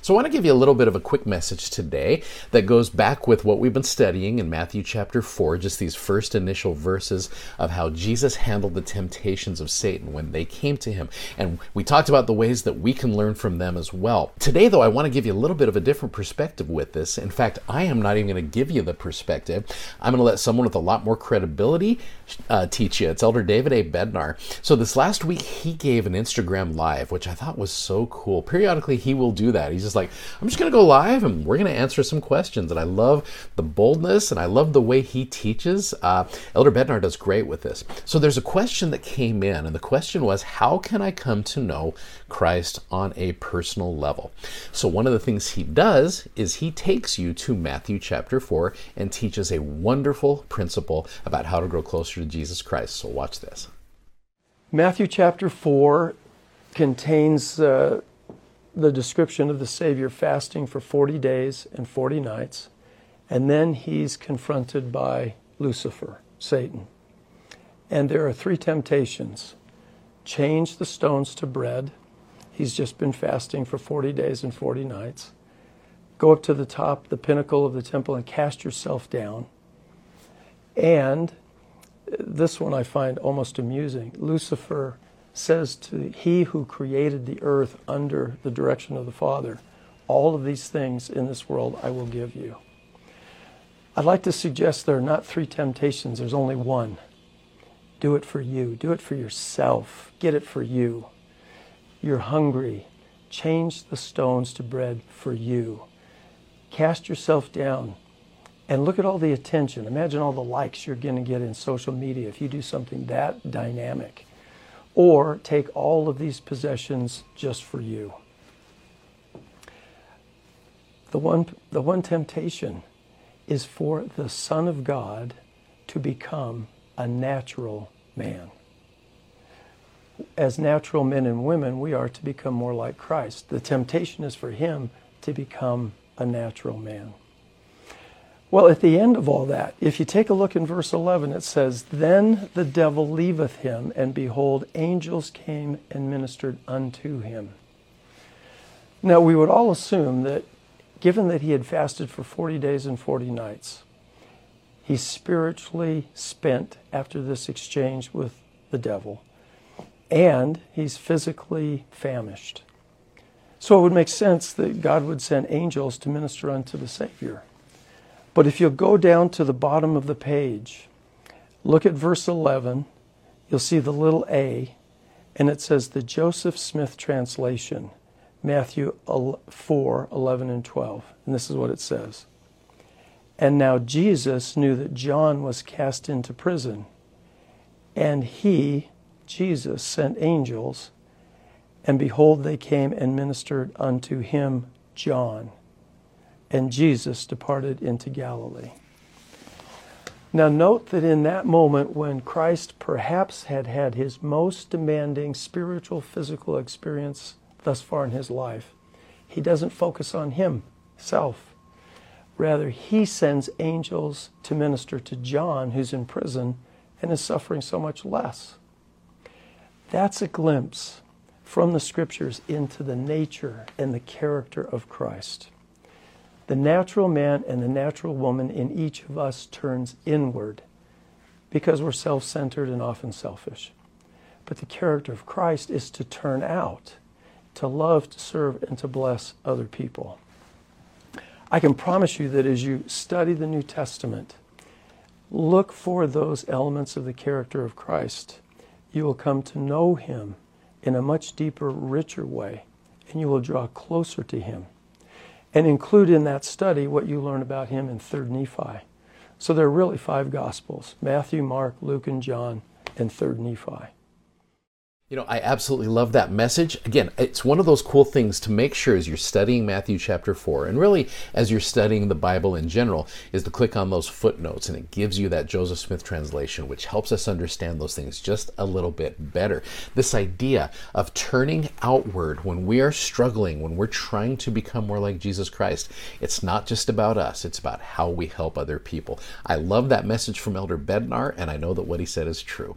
So, I want to give you a little bit of a quick message today that goes back with what we've been studying in Matthew chapter 4, just these first initial verses of how Jesus handled the temptations of Satan when they came to him. And we talked about the ways that we can learn from them as well. Today, though, I want to give you a little bit of a different perspective with this. In fact, I am not even going to give you the perspective. I'm going to let someone with a lot more credibility uh, teach you. It's Elder David A. Bednar. So, this last week, he gave an Instagram live, which I thought was so cool. Periodically, he will do that. He's just like, I'm just going to go live and we're going to answer some questions. And I love the boldness and I love the way he teaches. Uh, Elder Bednar does great with this. So there's a question that came in, and the question was, How can I come to know Christ on a personal level? So one of the things he does is he takes you to Matthew chapter 4 and teaches a wonderful principle about how to grow closer to Jesus Christ. So watch this. Matthew chapter 4 contains uh, the description of the Savior fasting for 40 days and 40 nights, and then he's confronted by Lucifer, Satan. And there are three temptations change the stones to bread. He's just been fasting for 40 days and 40 nights. Go up to the top, the pinnacle of the temple, and cast yourself down. And this one I find almost amusing. Lucifer says to he who created the earth under the direction of the Father, All of these things in this world I will give you. I'd like to suggest there are not three temptations, there's only one. Do it for you, do it for yourself, get it for you. You're hungry, change the stones to bread for you. Cast yourself down and look at all the attention. Imagine all the likes you're going to get in social media if you do something that dynamic or take all of these possessions just for you. The one, the one temptation is for the Son of God to become a natural man. As natural men and women, we are to become more like Christ. The temptation is for him to become a natural man. Well, at the end of all that, if you take a look in verse 11, it says, Then the devil leaveth him, and behold, angels came and ministered unto him. Now, we would all assume that given that he had fasted for 40 days and 40 nights, he's spiritually spent after this exchange with the devil, and he's physically famished. So it would make sense that God would send angels to minister unto the Savior. But if you'll go down to the bottom of the page, look at verse 11, you'll see the little a, and it says the Joseph Smith translation, Matthew 4 11 and 12. And this is what it says. And now Jesus knew that John was cast into prison, and he, Jesus, sent angels, and behold, they came and ministered unto him, John and Jesus departed into Galilee. Now, note that in that moment when Christ perhaps had had his most demanding spiritual, physical experience thus far in his life, he doesn't focus on himself. Rather, he sends angels to minister to John, who's in prison and is suffering so much less. That's a glimpse from the scriptures into the nature and the character of Christ. The natural man and the natural woman in each of us turns inward because we're self centered and often selfish. But the character of Christ is to turn out, to love, to serve, and to bless other people. I can promise you that as you study the New Testament, look for those elements of the character of Christ. You will come to know him in a much deeper, richer way, and you will draw closer to him and include in that study what you learn about him in 3rd Nephi. So there are really five Gospels Matthew, Mark, Luke, and John, and 3rd Nephi. You know, I absolutely love that message. Again, it's one of those cool things to make sure as you're studying Matthew chapter 4, and really as you're studying the Bible in general, is to click on those footnotes, and it gives you that Joseph Smith translation, which helps us understand those things just a little bit better. This idea of turning outward when we are struggling, when we're trying to become more like Jesus Christ, it's not just about us, it's about how we help other people. I love that message from Elder Bednar, and I know that what he said is true.